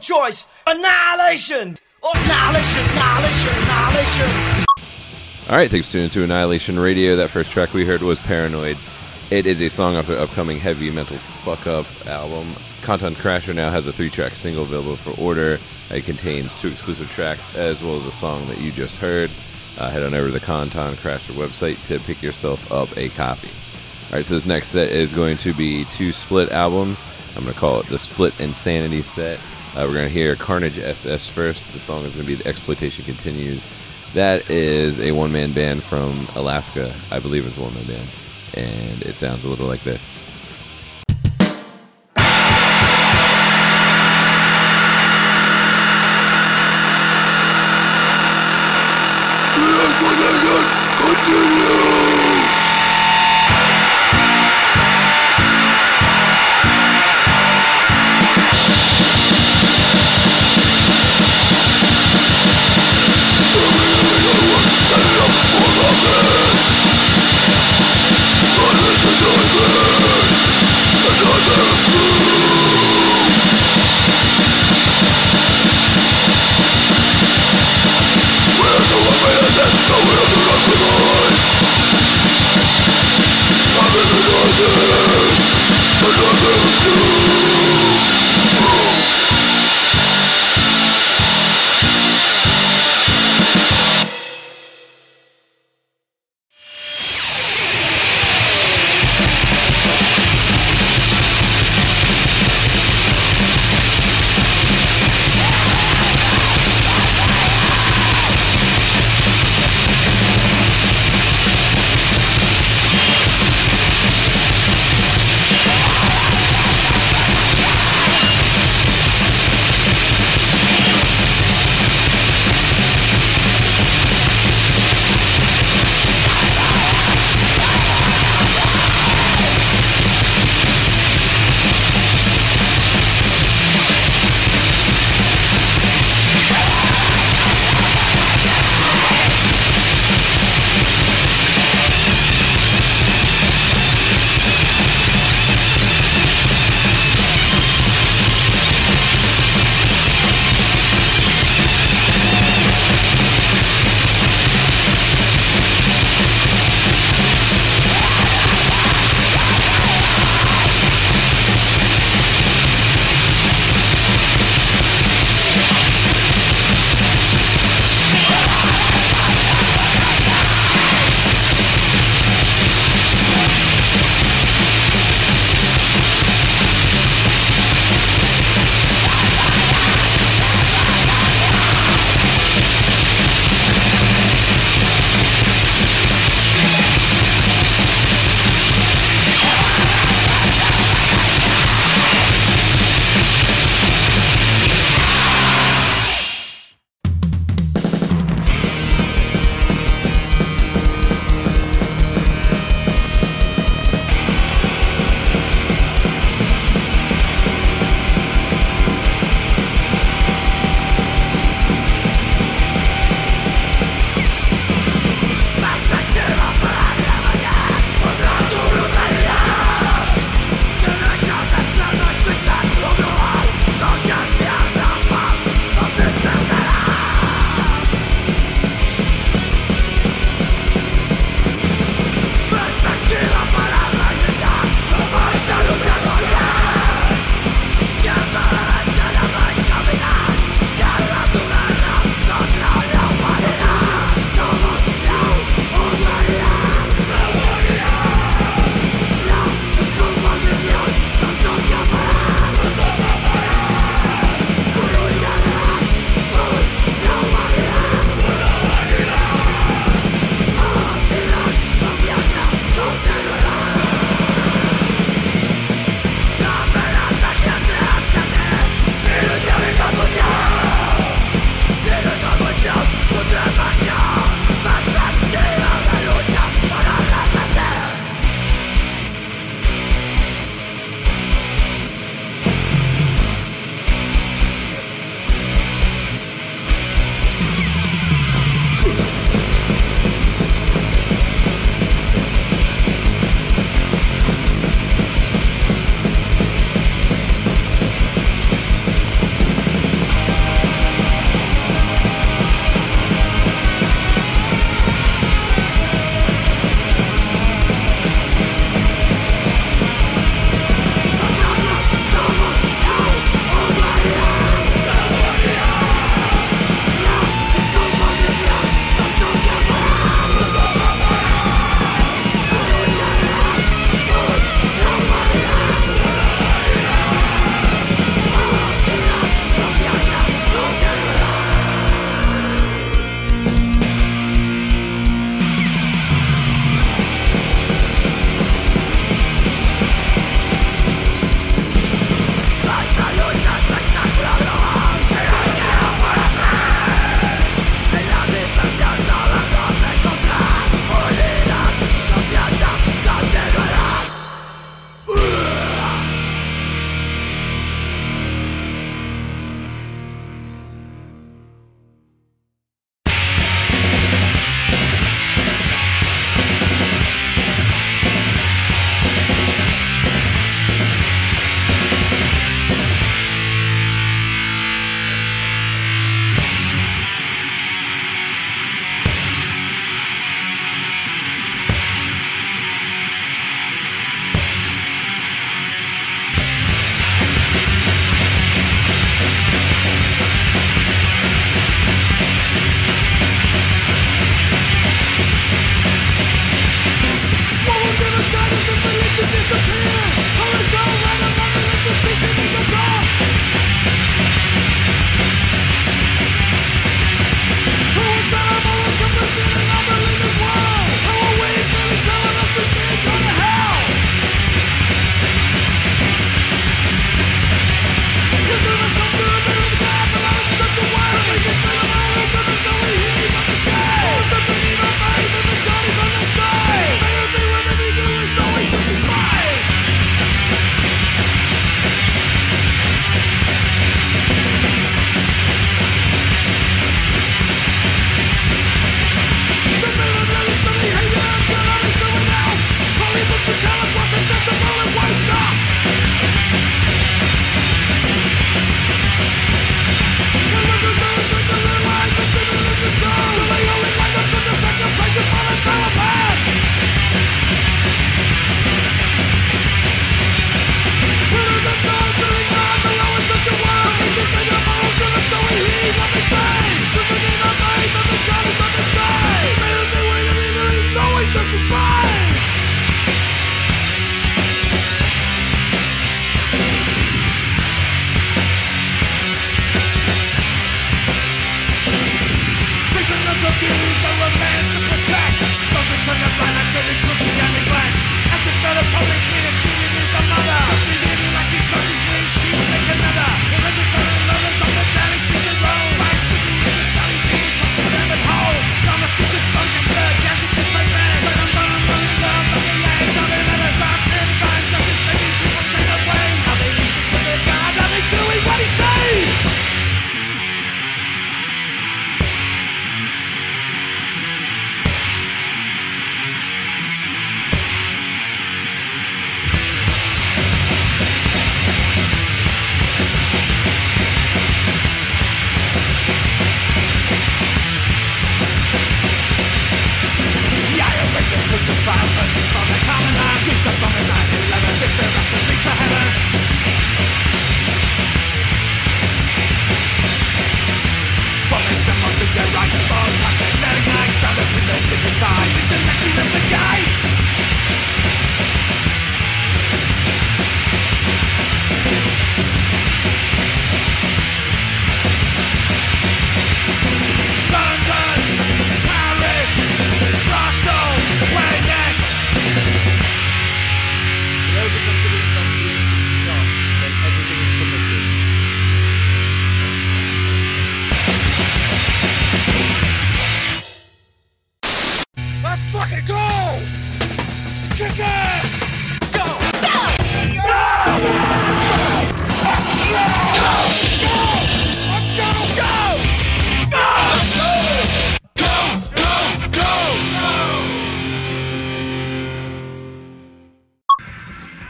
Choice. Annihilation. Annihilation. Annihilation. Annihilation. All right, thanks for tuning to Annihilation Radio. That first track we heard was Paranoid. It is a song off the upcoming Heavy Mental Fuck Up album. Konton Crasher now has a three track single available for order. It contains two exclusive tracks as well as a song that you just heard. Uh, head on over to the Konton Crasher website to pick yourself up a copy. All right, so this next set is going to be two split albums. I'm going to call it the Split Insanity set. Uh, we're going to hear Carnage SS first. The song is going to be The Exploitation Continues. That is a one man band from Alaska. I believe it's a one man band. And it sounds a little like this.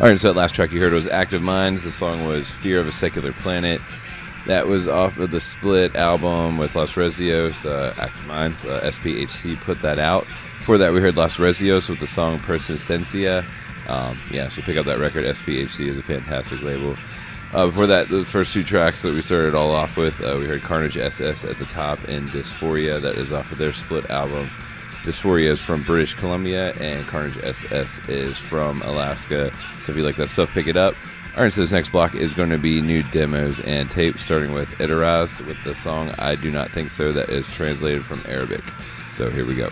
All right, so that last track you heard was Active Minds. The song was Fear of a Secular Planet. That was off of the split album with Los Rezios, uh, Active Minds. Uh, SPHC put that out. Before that, we heard Los Rezios with the song Persistencia. Um, yeah, so pick up that record. SPHC is a fantastic label. Uh, before that, the first two tracks that we started all off with, uh, we heard Carnage SS at the top and Disphoria. That is off of their split album. Disphoria is from British Columbia, and Carnage SS is from Alaska. So if you like that stuff, pick it up. All right, so this next block is going to be new demos and tapes, starting with Eteraz with the song I Do Not Think So, that is translated from Arabic. So here we go.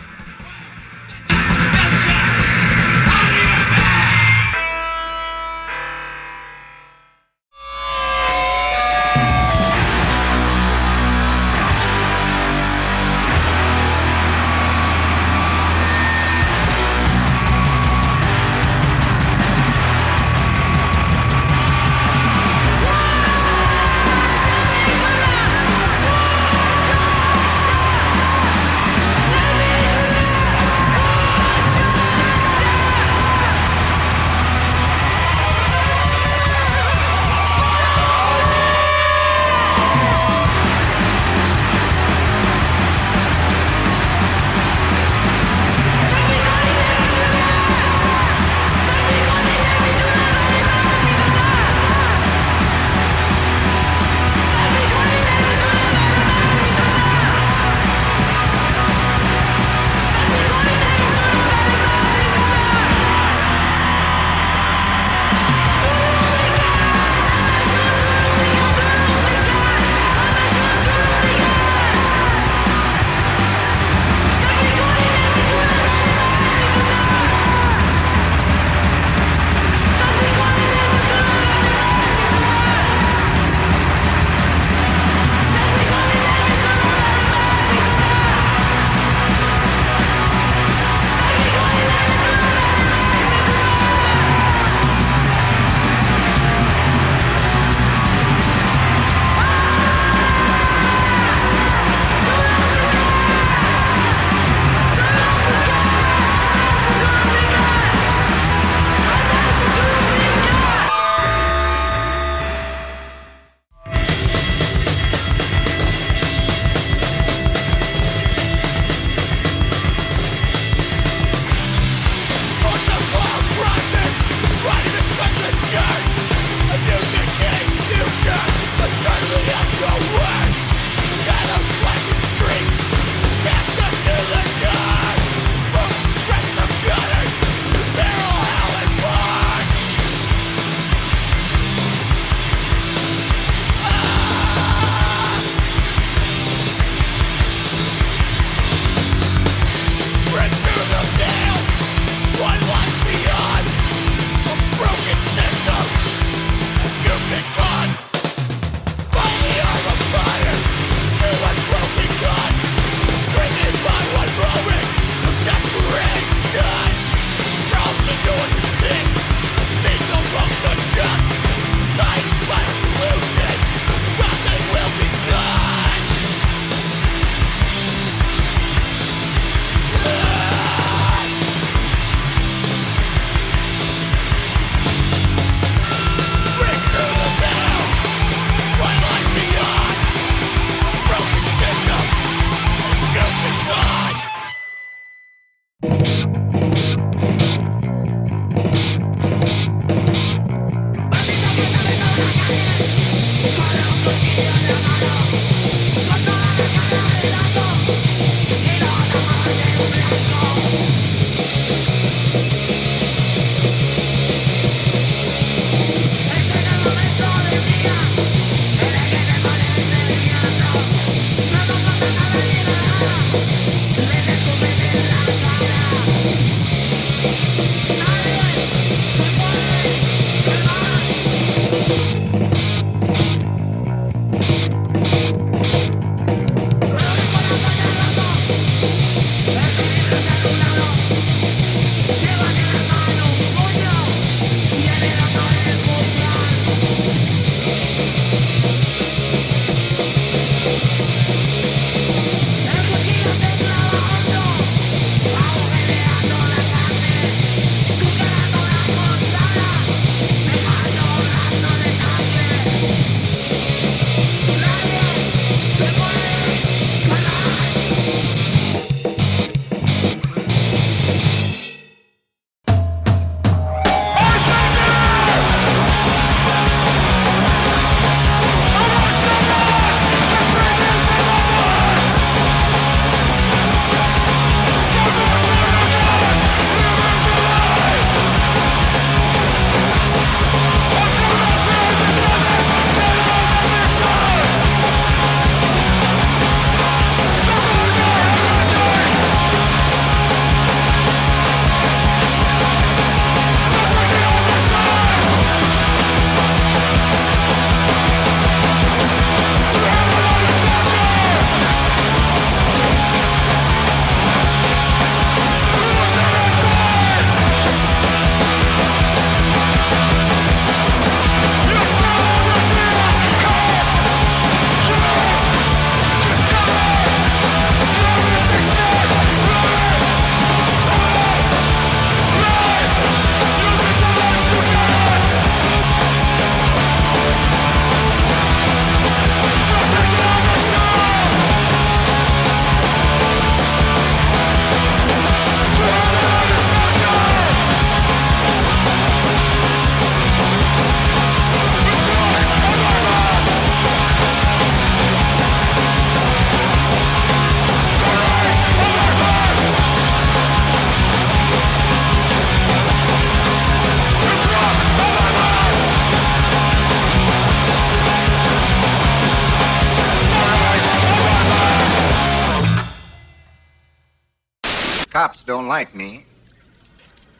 Don't like me,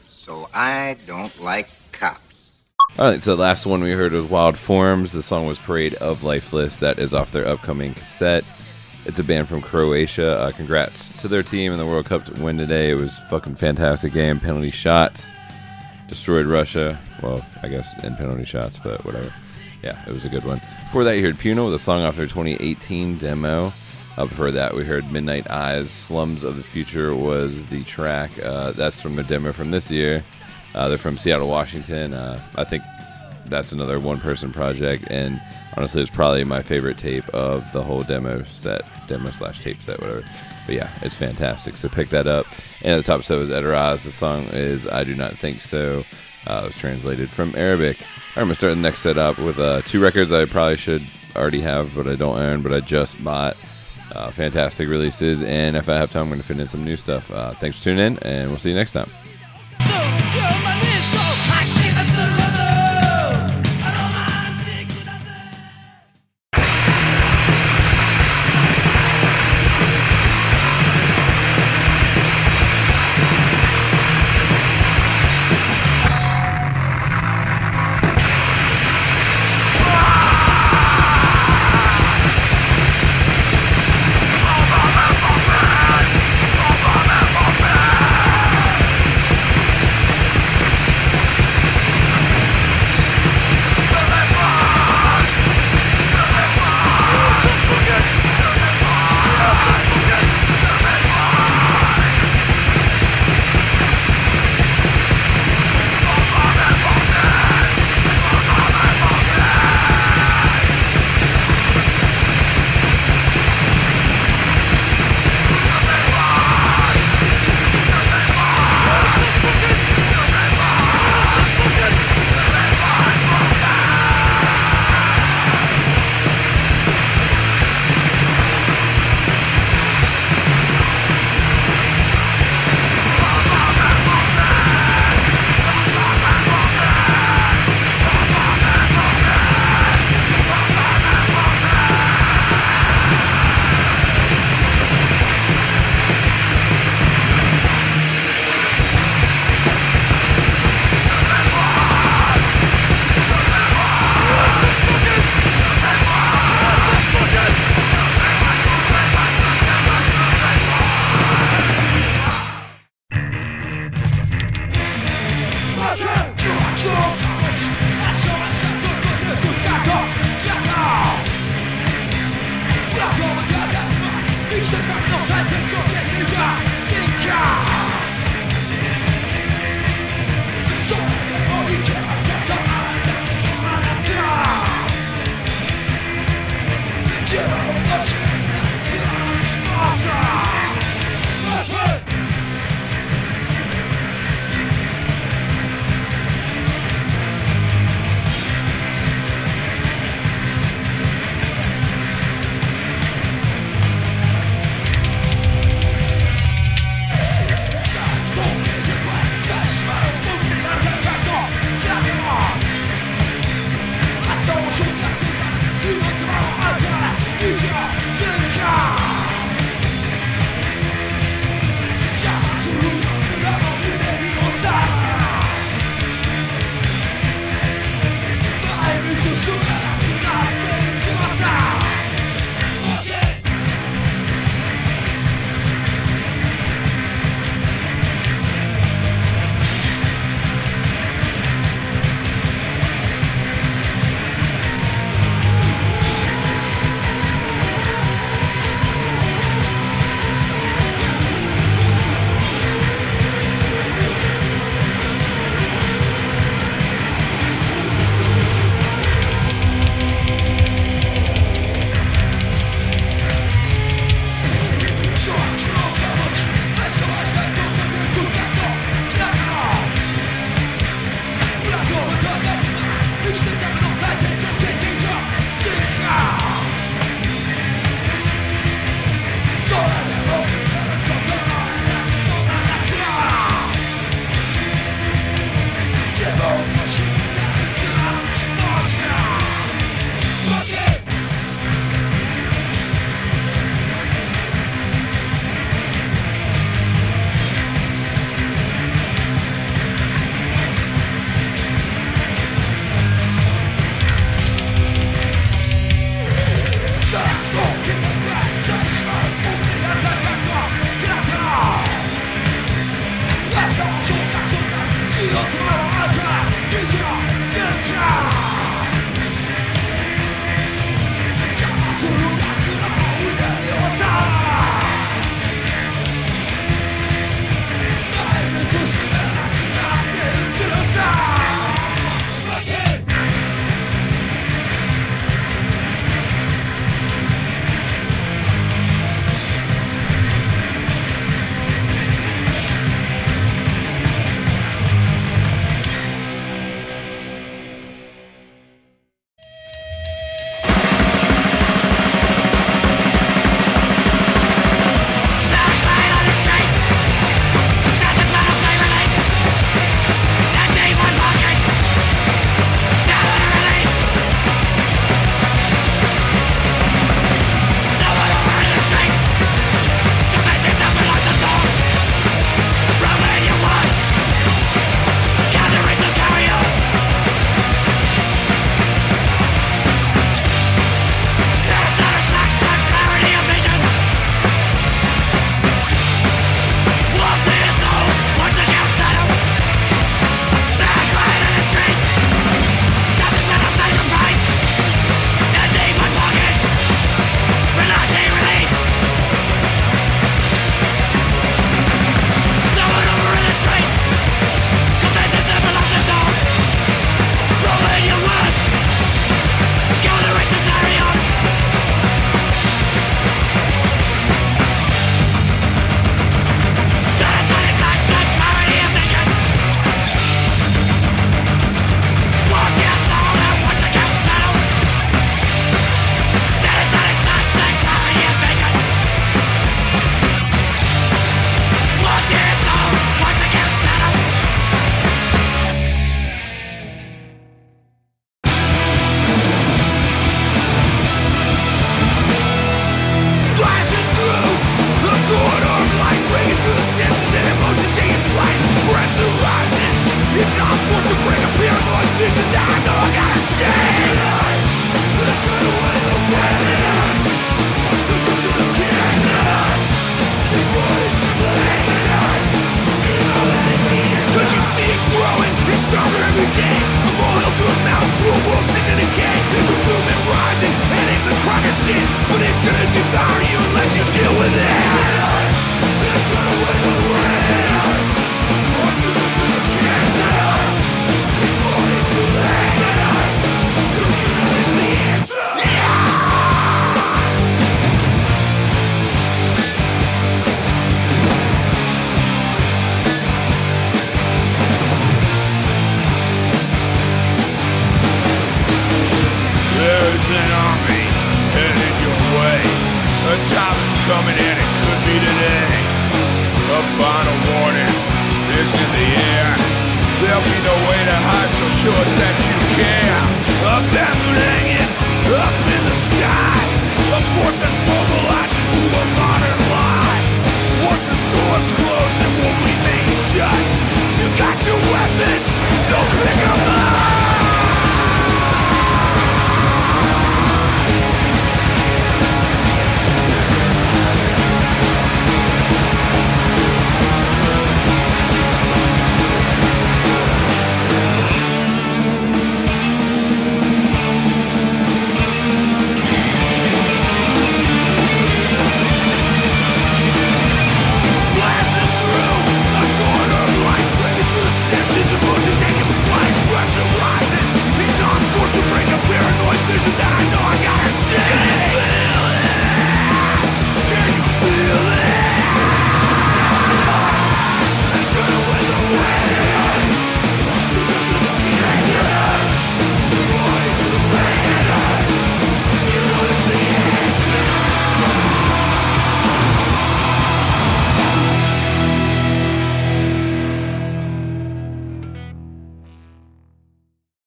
so I don't like cops. All right, so the last one we heard was Wild Forms. The song was Parade of Lifeless. That is off their upcoming cassette. It's a band from Croatia. Uh, congrats to their team in the World Cup win today. It was fucking fantastic game. Penalty shots destroyed Russia. Well, I guess in penalty shots, but whatever. Yeah, it was a good one. Before that, you heard Puno with a song off their 2018 demo. Uh, before that, we heard Midnight Eyes. Slums of the Future was the track. Uh, that's from a demo from this year. Uh, they're from Seattle, Washington. Uh, I think that's another one person project. And honestly, it's probably my favorite tape of the whole demo set, demo slash tape set, whatever. But yeah, it's fantastic. So pick that up. And at the top so is Eteraz. The song is I Do Not Think So. Uh, it was translated from Arabic. I'm going to start the next setup with uh, two records I probably should already have, but I don't own, but I just bought. Uh, fantastic releases. And if I have time, I'm going to fit in some new stuff. Uh, thanks for tuning in, and we'll see you next time.